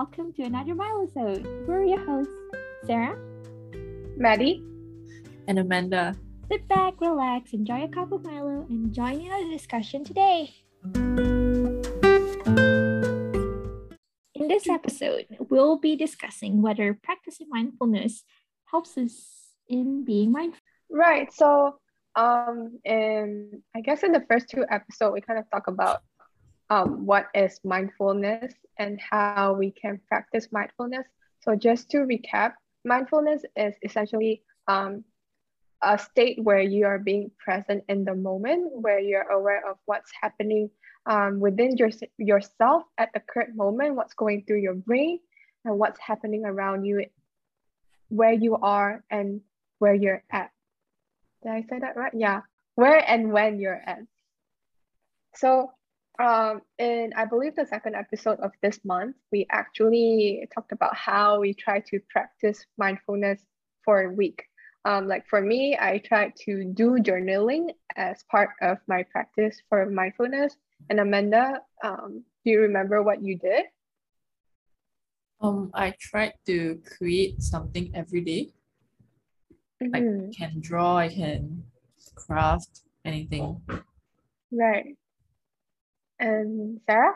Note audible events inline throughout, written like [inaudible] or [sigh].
welcome to another Milesode. We're your hosts, Sarah, Maddie, and Amanda. Sit back, relax, enjoy a cup of Milo, and join in our discussion today. In this episode, we'll be discussing whether practicing mindfulness helps us in being mindful. Right. So, um, and I guess in the first two episodes, we kind of talk about um, what is mindfulness and how we can practice mindfulness. So, just to recap, mindfulness is essentially um, a state where you are being present in the moment, where you're aware of what's happening um, within your, yourself at the current moment, what's going through your brain, and what's happening around you, where you are, and where you're at. Did I say that right? Yeah, where and when you're at. So, um, in I believe the second episode of this month, we actually talked about how we try to practice mindfulness for a week. Um, like for me, I tried to do journaling as part of my practice for mindfulness. And Amanda, um, do you remember what you did? Um, I tried to create something every day. Mhm. I can draw, I can craft anything. Right. And Sarah?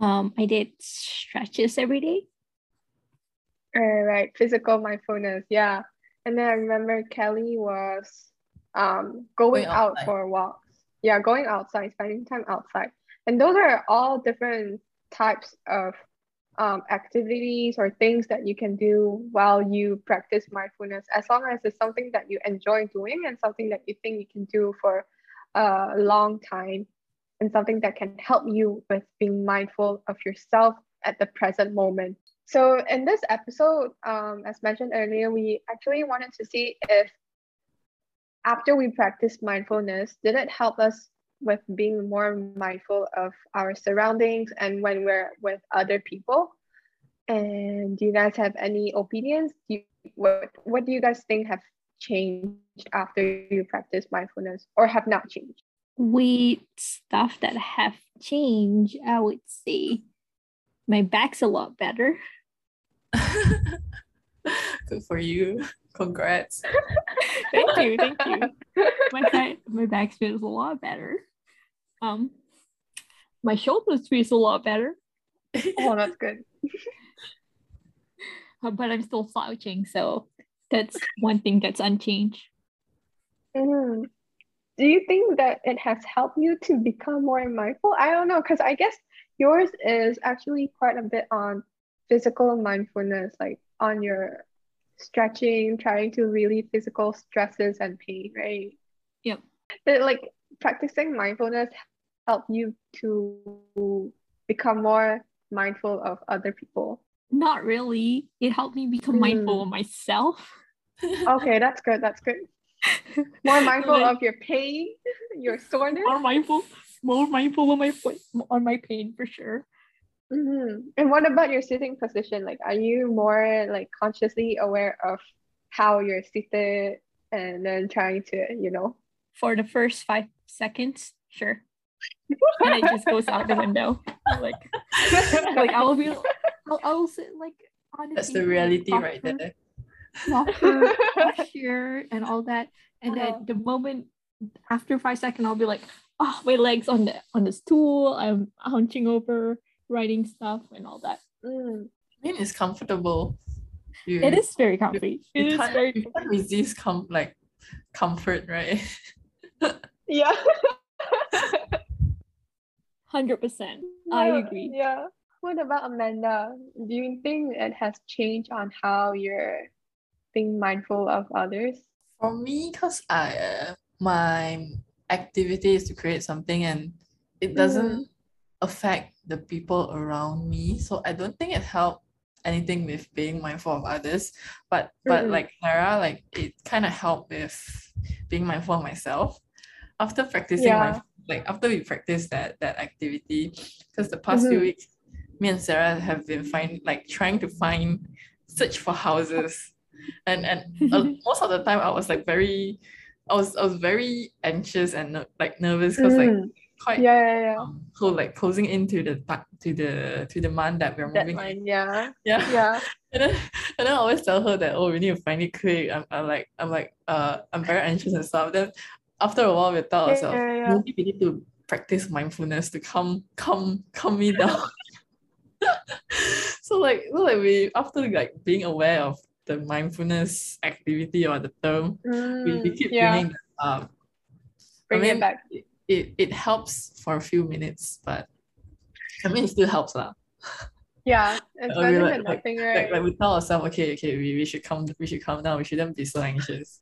Um, I did stretches every day. Uh, right, physical mindfulness, yeah. And then I remember Kelly was um going Going out outside. for walks. Yeah, going outside, spending time outside. And those are all different types of um, activities or things that you can do while you practice mindfulness, as long as it's something that you enjoy doing and something that you think you can do for a long time and something that can help you with being mindful of yourself at the present moment. So, in this episode, um, as mentioned earlier, we actually wanted to see if after we practice mindfulness, did it help us with being more mindful of our surroundings and when we're with other people? And do you guys have any opinions? Do you, what, what do you guys think have changed after you practice mindfulness or have not changed? We stuff that have changed, I would say my back's a lot better. [laughs] Good for you. Congrats. [laughs] thank you, thank you. My back, my back feels a lot better. Um, my shoulders feels a lot better, [laughs] Oh, that's good. but I'm still slouching, so that's one thing that's unchanged. Mhm. Do you think that it has helped you to become more mindful? I don't know, because I guess yours is actually quite a bit on physical mindfulness, like on your stretching, trying to relieve physical stresses and pain, right? Yep. Did like practicing mindfulness help you to become more mindful of other people? Not really. It helped me become hmm. mindful of myself. [laughs] Okay, that's good. That's good. More [laughs] mindful Like- of your pain, your soreness. More mindful, more mindful of my foot, on my pain for sure. hmm And what about your sitting position? Like, are you more like consciously aware of how you're seated and then trying to, you know? For the first five seconds, sure. [laughs] and it just goes out the window. Like, [laughs] like I'll be, I'll, I'll sit like on That's the reality right there. Posture, [laughs] posture and all that. And Uh-huh. then the moment after five seconds, I'll be like, oh, my legs on the on the stool. I'm hunching over, writing stuff and all that. Mm. I mean, it's comfortable. You, It is very comfy. You It is can't, very you can't resist com- like comfort, right? [laughs] Yeah. [laughs] hundred percent. I agree. Yeah. What about Amanda? Do you think it has changed on how you're being mindful of others? For me, because I uh, my activity is to create something and it doesn't affect the people around me. So I don't think it helped anything with being mindful of others. But but Mm-mm. like Clara, like it kind of helped with being mindful of myself. After practicing Yeah. my like after we practice that that activity, because the past few Mhm. weeks, me and Sarah have been find like trying to find search for houses. And and uh, [laughs] most of the time I was like very I was I was very anxious and like nervous because like Mm. quite Yeah, yeah, yeah. um, so like closing into the to the to the month that we're moving. Deadline, yeah. [laughs] Yeah. Yeah. And then and then I always tell her that oh we need to find it quick. I'm, I'm like I'm like uh I'm very anxious and stuff. Then after a while we thought Yeah, ourselves, yeah, yeah. maybe we need to practice mindfulness to calm calm calm me down. [laughs] so like so like we after like being aware of the mindfulness activity or the term, we, we Mm, keep yeah. bringing that up. I Bring mean, it back. It, it, it helps for a few minutes, but I mean it still helps lah. Yeah. [laughs] It's better like- than like- nothing, Like, right? like we tell ourselves, okay, okay, we, we should come we should calm down, we shouldn't be so anxious.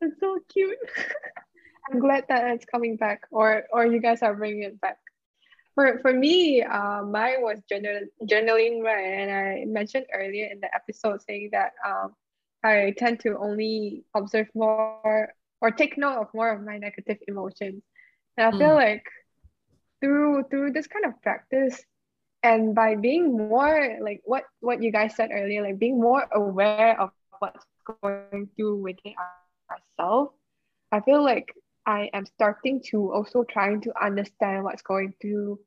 It's so cute. [laughs] I'm glad that it's coming back, or or you guys are bringing it back. For for me, uh, mine was journal journaling, right? And I mentioned earlier in the episode saying that um, I tend to only observe more or take note of more of my negative emotions, and I feel like through through this kind of practice, and by being more like what what you guys said earlier, like being more aware of what's going through within ourselves, I feel like I am starting to also trying to understand what's going through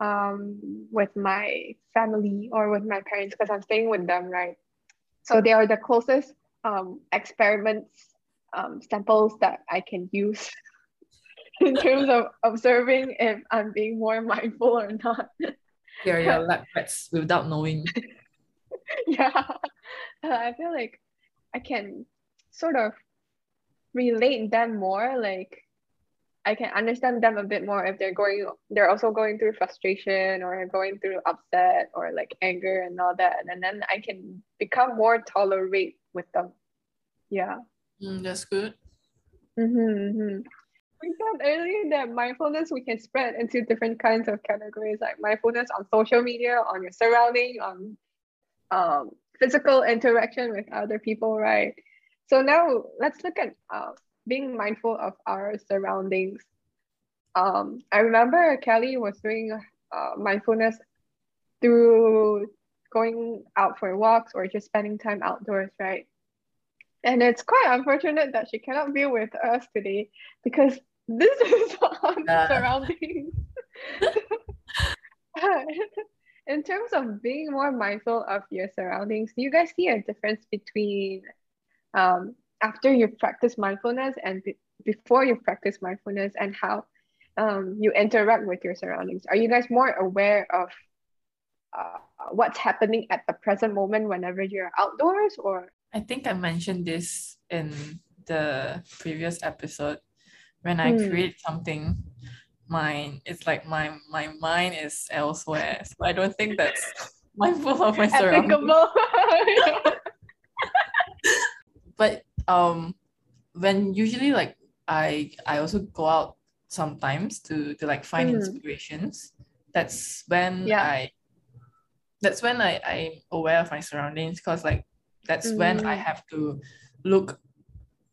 um with my family or with my parents because I'm staying with them, right? So they are the closest um experiments um samples that I can use [laughs] in terms of observing if I'm being more [laughs] mindful or not. They're your lab rats without knowing. yeah Uh, i feel like i can sort of relate them more like i can understand them a bit more if they're going they're also going through frustration or going through upset or like anger and all that and then i can become more tolerate with them yeah Mm, that's good. Mm-hmm, We said earlier that mindfulness we can spread into different kinds of categories, like mindfulness on social media, on your surrounding, on um, physical interaction with other people, right? So now let's look at uh, being mindful of our surroundings. Um, I remember Kelly was doing uh, mindfulness through going out for walks or just spending time outdoors, right? And it's quite unfortunate that she cannot be with us today because this [laughs] is on Yeah. surroundings. [laughs] In terms of being more mindful of your surroundings, do you guys see a difference between um, after you practice mindfulness and be- before you practice mindfulness and how um, you interact with your surroundings? Are you guys more aware of uh, what's happening at the present moment whenever you're outdoors or I think I mentioned this in the previous episode. When I Hmm. create something, mine it's like my my mind is elsewhere. So I don't think that's [laughs] mindful of my surroundings. [laughs] [laughs] But um when usually like I I also go out sometimes to to like find Mm. inspirations. That's when Yeah. I that's when I I'm aware of my surroundings because like that's when I Mm. have to look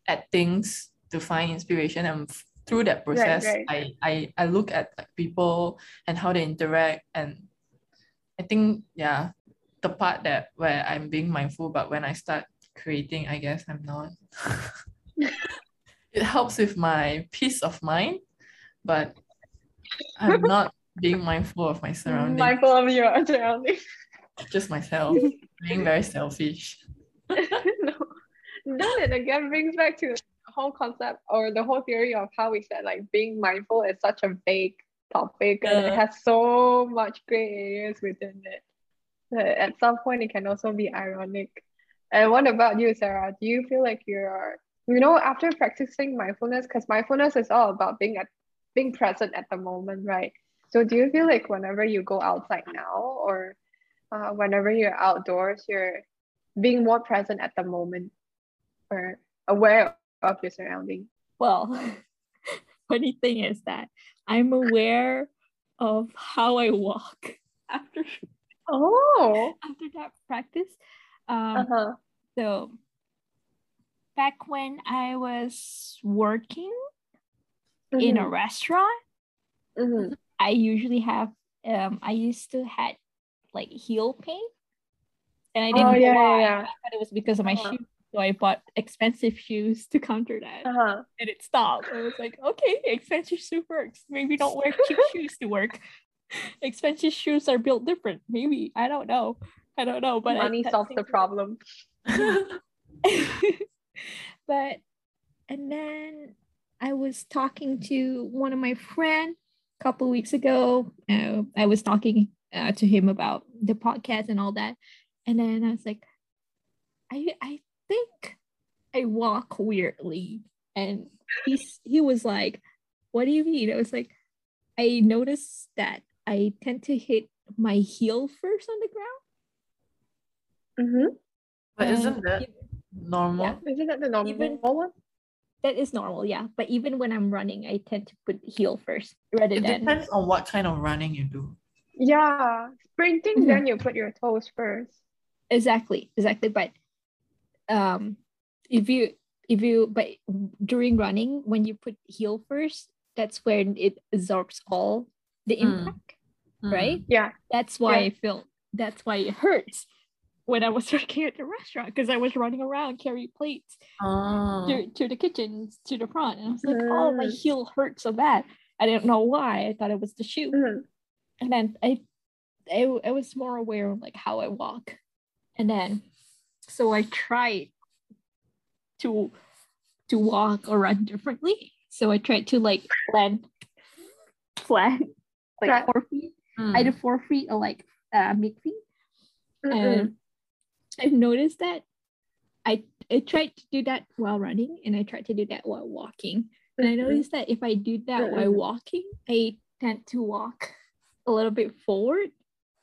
at things to find inspiration and f- through that process right. I, I I look at like people and how they interact and I think yeah the part that where I'm being mindful but when I start creating I guess I'm not [laughs] it helps with my peace of mind but I'm not being [laughs] mindful of my surroundings mindful of your surroundings. just myself [laughs] being very selfish no. Then it again brings back to the whole concept or the whole theory of how we said like being mindful is such a vague topic and it has so much gray areas within it. that At some point, it can also be ironic. And what about you, Sarah? Do you feel like you're, you know, after practicing mindfulness, because mindfulness is all about being at being present at the moment, right? So do you feel like whenever you go outside now or uh, whenever you're outdoors, you're being more present at the moment or aware of your surroundings? Well, [laughs] funny thing is that I'm aware of how I walk [laughs] after Oh, after that practice. Um, uh-huh. So back when I was working in a restaurant, Mhm. I usually have um I used to had like heel pain. And I didn't Oh, know yeah, yeah, why. yeah. I thought it was because of my Uh-huh. shoe. So I bought expensive shoes to counter that. Uh-huh. And it stopped. I was like, okay, expensive shoe works. Maybe don't wear cheap [laughs] shoes to work. Expensive shoes are built different. Maybe. I don't know. I don't know. But I- Money that solves the problem. [laughs] but and then I was talking to one of my friend a couple weeks ago. Uh, I was talking uh, to him about the podcast and all that, and then I was like, I I think I walk weirdly, and he's he was like, What do you mean? I was like, I noticed that I tend to hit my heel first on the ground. Mm-hmm. But and isn't that even- normal? Yeah. Isn't that the normal Even- one? that is normal, yeah. But even when I'm running, I tend to put heel first rather It than depends on what kind of running you do. Yeah. Sprinting, Mhm. then you put your toes first. exactly, exactly. But um, if you if you but during running, when you put heel first, that's when it absorbs all the Mm. impact, Mm. right? Yeah. That's why Yeah. I feel that's why it hurts when I was [laughs] working at the restaurant because I was running around carrying plates Oh. to, to the kitchen to the front and I was like, oh my Mm. heel hurt so bad. I didn't know why. I thought it was the shoe. Mhm. and then I, I I was more aware of like how I walk, and then so I tried to to walk or run differently. So I tried to like land flat, like four feet, Mm. either four feet or like uh mid feet. Mm-mm. And I've noticed that I I tried to do that while running, and I tried to do that while walking. And I Mhm. noticed that if I do that while walking, I tend to walk [laughs] a little bit forward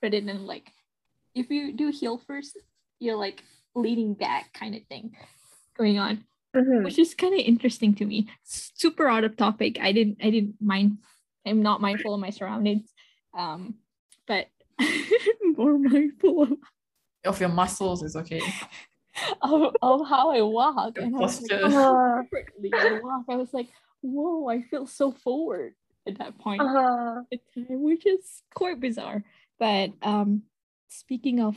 rather than like if you do heel first, you're like leaning back kind of thing going on, Mhm. which is kind of interesting to me. Super out of topic. I didn't I didn't mind. I'm not mindful of my surroundings, um, but [laughs] more mindful of, Of your muscles is okay. [laughs] of, of how I walk. Your And I was like, posture. Uh-huh. I walk. I was like, whoa, I feel so forward at that point Uh-huh. which is quite bizarre. But um, speaking of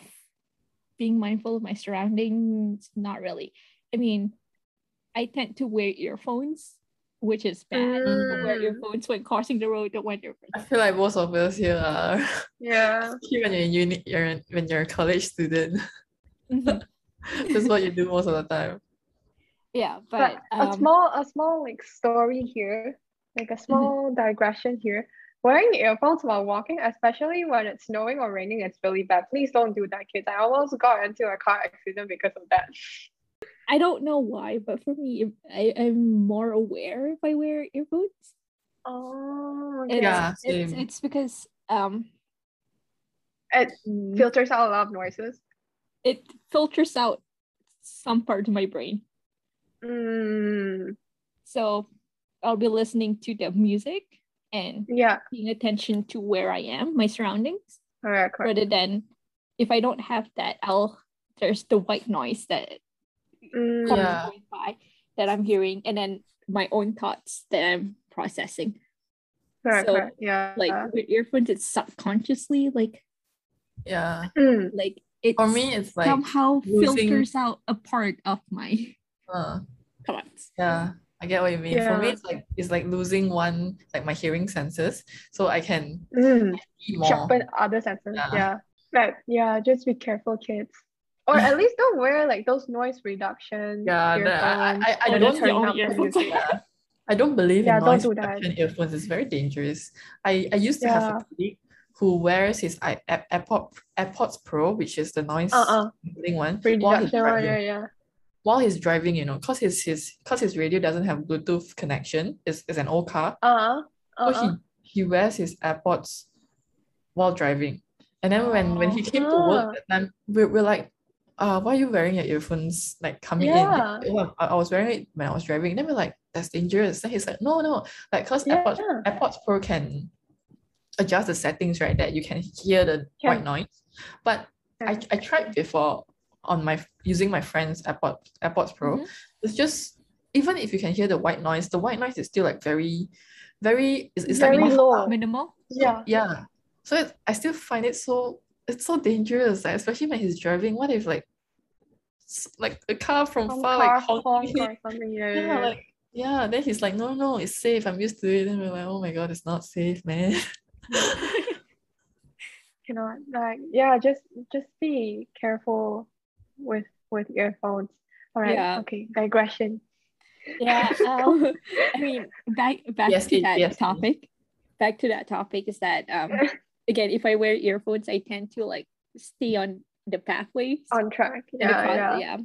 being mindful of my surroundings, not really. I mean, I tend to wear earphones, which is bad. To wear Mm. earphones when crossing the road, don't wear earphones. I feel like most of us here are Yeah. [laughs] especially when you're in uni, you're in, when you're a college student. Mhm. [laughs] That's what you do most of the time. yeah, But, but, a um, small a small like story here, like a small digression here. Wearing earphones while walking, especially when it's snowing or raining, it's really bad. Please don't do that, kids. I almost got into a car accident because of that. I don't know why, but for me, I, I'm more aware if I wear earphones. Oh, It's, Yeah, it's, it's because um It mm, filters out a lot of noises. it filters out some part of my brain. Mm, So I'll be listening to the music and yeah, paying attention to where I am, my surroundings, correct, correct. rather than if I don't have that, I'll there's the white noise that Mm, comes Yeah. going by that I'm hearing, and then my own thoughts that I'm processing. correct, so, correct. Yeah. Like with earphones, it's subconsciously like Yeah. Mm, like it For me, it's like somehow losing- filters out a part of my uh, thoughts. yeah. I get what you mean. For me, it's like it's like losing one like my hearing senses, so I can mm. see more. Sharpen other senses. Yeah. Yeah. But yeah, just be careful, kids. Or at [laughs] least don't wear like those noise reduction. Yeah, the- I- I- I don't turn up earphones. music. Yeah. I don't believe Yeah, in noise do that. reduction earphones. It's very dangerous. I, I used to have a colleague who wears his i- Air- AirPod, AirPods Pro, which is the noise Uh-uh. one, while he's, driving, yeah, yeah. while he's driving, you know, because his his because his radio doesn't have Bluetooth connection. It's, it's an old car. Uh-uh. So Uh-uh. he, he wears his AirPods while driving. And then when, when he came to work Ah. that time, we're, we're like, uh, why are you wearing your earphones like coming Yeah. in? "Oh, I, I was wearing it when I was driving. Then we're like, that's dangerous. Then he's like, no, no, like because Yeah. AirPods, AirPods Pro can adjust the settings, right? That you can hear the white noise. But I, I tried before on my using my friend's AirPod AirPods Pro. Mhm. It's just even if you can hear the white noise, the white noise is still like very, very it's, it's Very like low. Minimal. Yeah. yeah. So it, I still find it so it's so dangerous, like, especially when he's driving. What if like s- like a car from Some far, car like honking. honk or something. Yeah, yeah, Yeah, yeah. like yeah. Then he's like, no, no, it's safe. I'm used to it. Then we're like, oh my god, it's not safe, man. [laughs] you know, like yeah, just just be careful with with earphones. All right. Yeah. Okay. Digression. yeah [laughs] um, i mean back back Yes, to it- that yes, it is. topic back to that topic is that um [laughs] again if i wear earphones i tend to like stay on the pathways On track. the Yeah, yeah.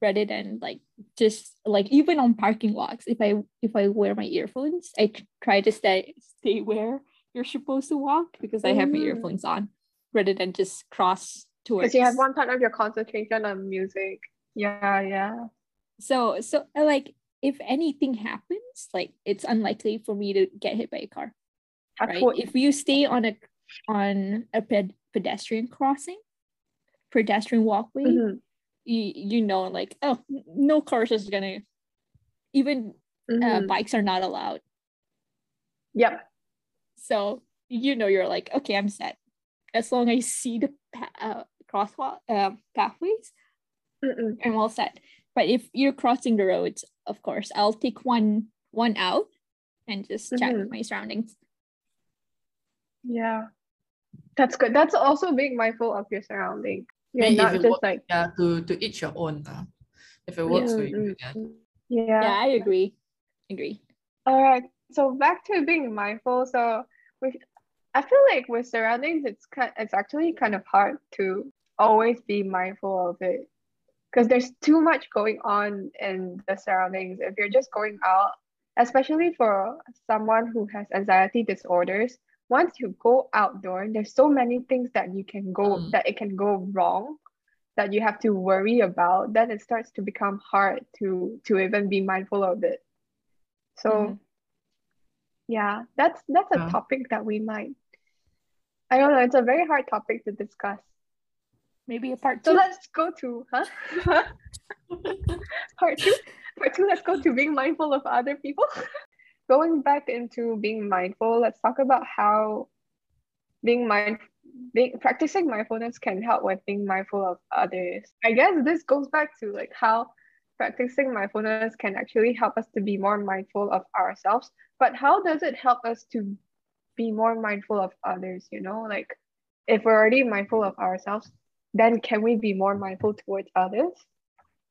rather than like just like even on parking lots if i if i wear my earphones i try to stay stay where you're supposed to walk because i have my Mm. earphones on rather than just cross towards Because you have one part of your concentration on music. Yeah, yeah. so so uh, like if anything happens like it's unlikely for me to get hit by a car Touch right wood. if you stay on a on a ped- pedestrian crossing pedestrian walkway Mhm, you, you know like oh no cars is gonna even uh, mhm. bikes are not allowed Yep. so you know you're like okay i'm set as long as i see the uh, crosswalk uh, pathways Mm-mm. i'm all set but if you're crossing the roads of course i'll take one one out and just check Mhm. my surroundings Yeah. That's good. That's also being mindful of your surroundings. You're mean, if not it just works, like yeah, to to each your own. Uh. If it works for Mm, you, mm, yeah. mm. yeah. yeah i agree agree All right. So back to being mindful. So with I feel like with surroundings, it's kind it's actually kind of hard to always be mindful of it because there's too much going on in the surroundings. If you're just going out, especially for someone who has anxiety disorders, once you go outdoor, there's so many things that you can go Mm. that it can go wrong that you have to worry about. Then it starts to become hard to to even be mindful of it. So Mhm. yeah, that's that's a Yeah. topic that we might. I don't know. It's a very hard topic to discuss. maybe a part So let's go to huh? [laughs] part two. Part two. Let's go to being mindful of other people. [laughs] Going back into being mindful, let's talk about how being mindful being practicing mindfulness can help with being mindful of others. I guess this goes back to like how practicing mindfulness can actually help us to be more mindful of ourselves. But how does it help us to be more mindful of others? You know, like if we're already mindful of ourselves, then can we be more mindful towards others?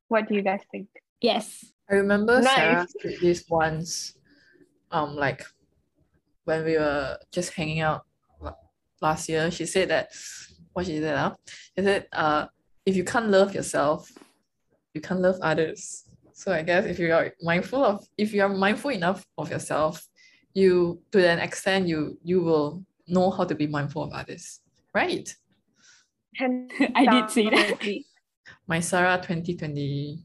What do you guys think? yes I remember Nice. Sarah said this once, um, like when we were just hanging out last year. She said that what she said, uh, she said, uh, if you can't love yourself, you can't love others. So I guess if you are mindful of, if you are mindful enough of yourself, you to an extent you you will know how to be mindful of others, right? And [laughs] I did down, see that. My Sarah 2020,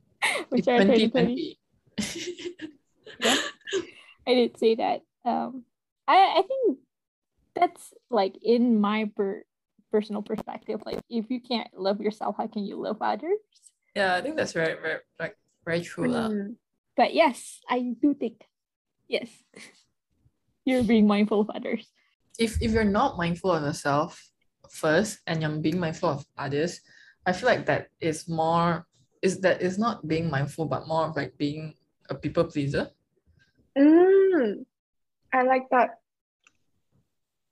Which are 2020. 2020. [laughs] [laughs] I didn't say that. Um, I I think that's like in my per- personal perspective. Like, if you can't love yourself, how can you love others? Yeah, I think that's very, very, like, very true. Mm. But yes, I do think yes, [laughs] you're being mindful of others. If if you're not mindful of yourself first and you're being mindful of others, I feel like that is more is that is not being mindful, but more of like being a people pleaser. Mm. I like that.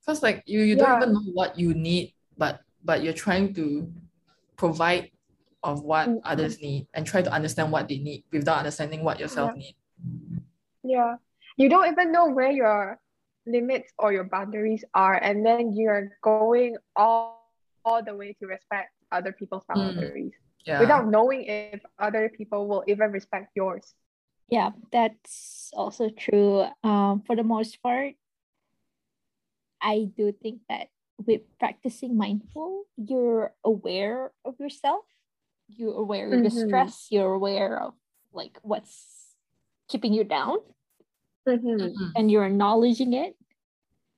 Because like you you don't even know what you need, but but you're trying to provide of what Mm. others need and try to understand what they need without understanding what yourself need. Yeah. You don't even know where your limits or your boundaries are, and then you're going all, all the way to respect other people's Mm. boundaries Yeah. without knowing if other people will even respect yours. Yeah, that's also true. Um, for the most part, I do think that with practicing mindful, you're aware of yourself. You're aware of your Mhm. stress. You're aware of like what's keeping you down, Mhm. Mhm. and you're acknowledging it.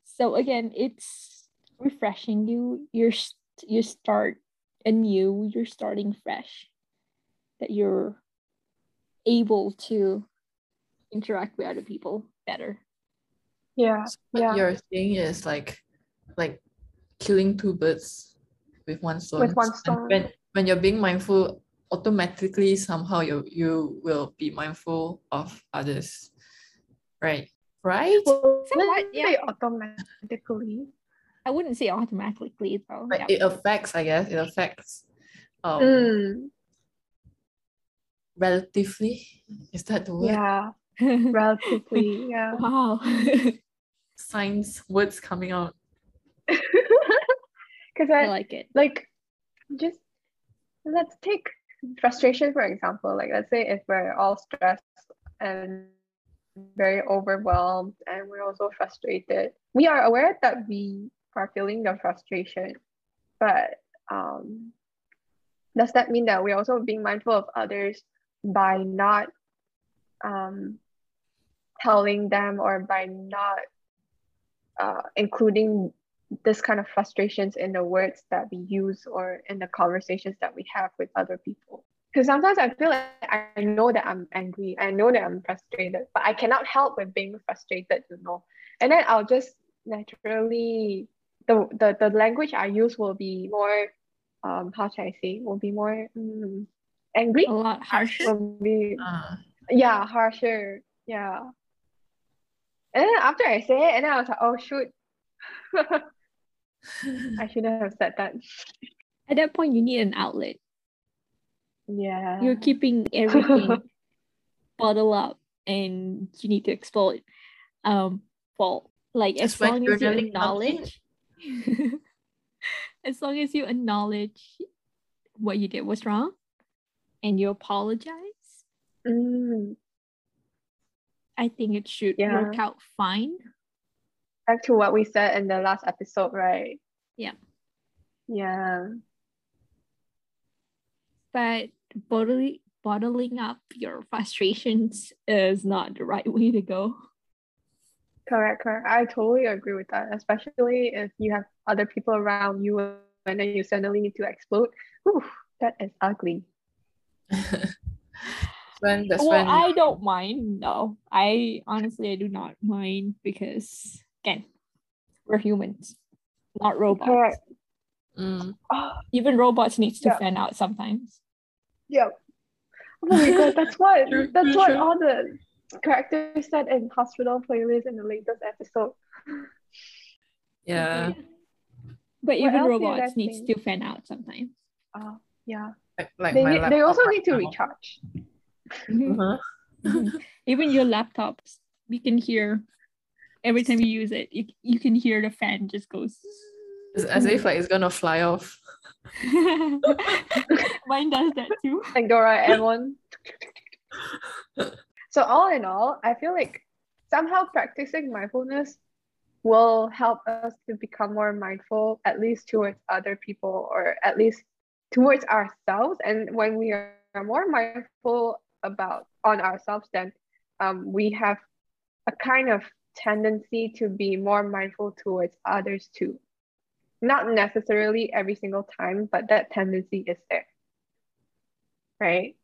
So again, it's refreshing. You you're you start anew. You're starting fresh. That you're able to interact with other people better. Yeah. So what Yeah. you're saying is like like killing two birds with one stone. With one And stone. when when you're being mindful automatically somehow you you will be mindful of others. Right. Right? Well, Somewhat, yeah. automatically. I wouldn't say automatically though. But Yeah. it affects, I guess, it affects um Mm, relatively. Is that the word? yeah, relatively. Yeah. [laughs] wow. Science words coming out. [laughs] Because I I like it. like just let's take frustration for example like let's say if we're all stressed and very overwhelmed and we're also frustrated we are aware that we are feeling the frustration but um does that mean that we're also being mindful of others by not um telling them or by not uh, including this kind of frustrations in the words that we use or in the conversations that we have with other people. Because sometimes I feel like I know that I'm angry, I know that I'm frustrated, but I cannot help with being frustrated, you know. And then I'll just naturally the the, the language I use will be more um how should I say will be more mm, angry, A lot harsher. will be Uh, yeah harsher, yeah. And then after I say it, and then I was like, oh shoot. [laughs] I shouldn't have said that. At that point, you need an outlet. Yeah. You're keeping everything [laughs] bottled up, and you need to explode. Um, well, like as That's long as you journaling comes in. acknowledge, [laughs] as long as you acknowledge what you did was wrong, and you apologize, Mm, I think it should Yeah. work out fine. back to what we said in the last episode, right? Yeah. Yeah. But bottling bottling up your frustrations is not the right way to go. Correct, correct. I totally agree with that, especially if you have other people around you and then you suddenly need to explode. Whew, that is ugly. [laughs] when that's well, when I don't mind. No, I honestly I do not mind because again, we're humans, not robots. Correct. Mm, Oh, Even robots needs to Yeah. fan out sometimes. yeah. Oh my god, [laughs] that's what True, that's true, what true. all the characters said in hospital playlist in the latest episode. yeah. But What even robots I needs think? to fan out sometimes. Oh, yeah. Like, like They, my need, they also need to now. recharge. Uh-huh. Mhm. [laughs] even your laptops, you can hear every time you use it, you, you can hear the fan just goes. It's as if like it's gonna fly off. [laughs] Mine does that too. like Doraemon. so all in all, I feel like somehow practicing mindfulness will help us to become more mindful, at least towards other people, or at least towards ourselves. And when we are more mindful about on ourselves, then um, we have a kind of tendency to be more mindful towards others too. Not necessarily every single time, but that tendency is there. Right?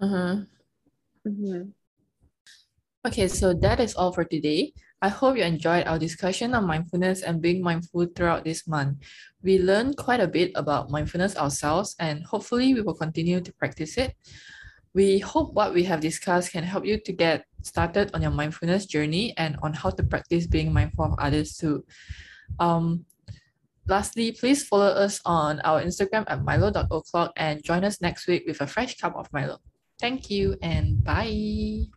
Uh-huh. Mhm. Okay, so that is all for today. I hope you enjoyed our discussion on mindfulness and being mindful throughout this month. We learned quite a bit about mindfulness ourselves, and hopefully, we will continue to practice it. We hope what we have discussed can help you to get started on your mindfulness journey and on how to practice being mindful of others too. Um, lastly, please follow us on our Instagram at milo.o'clock and join us next week with a fresh cup of Milo. Thank you and bye.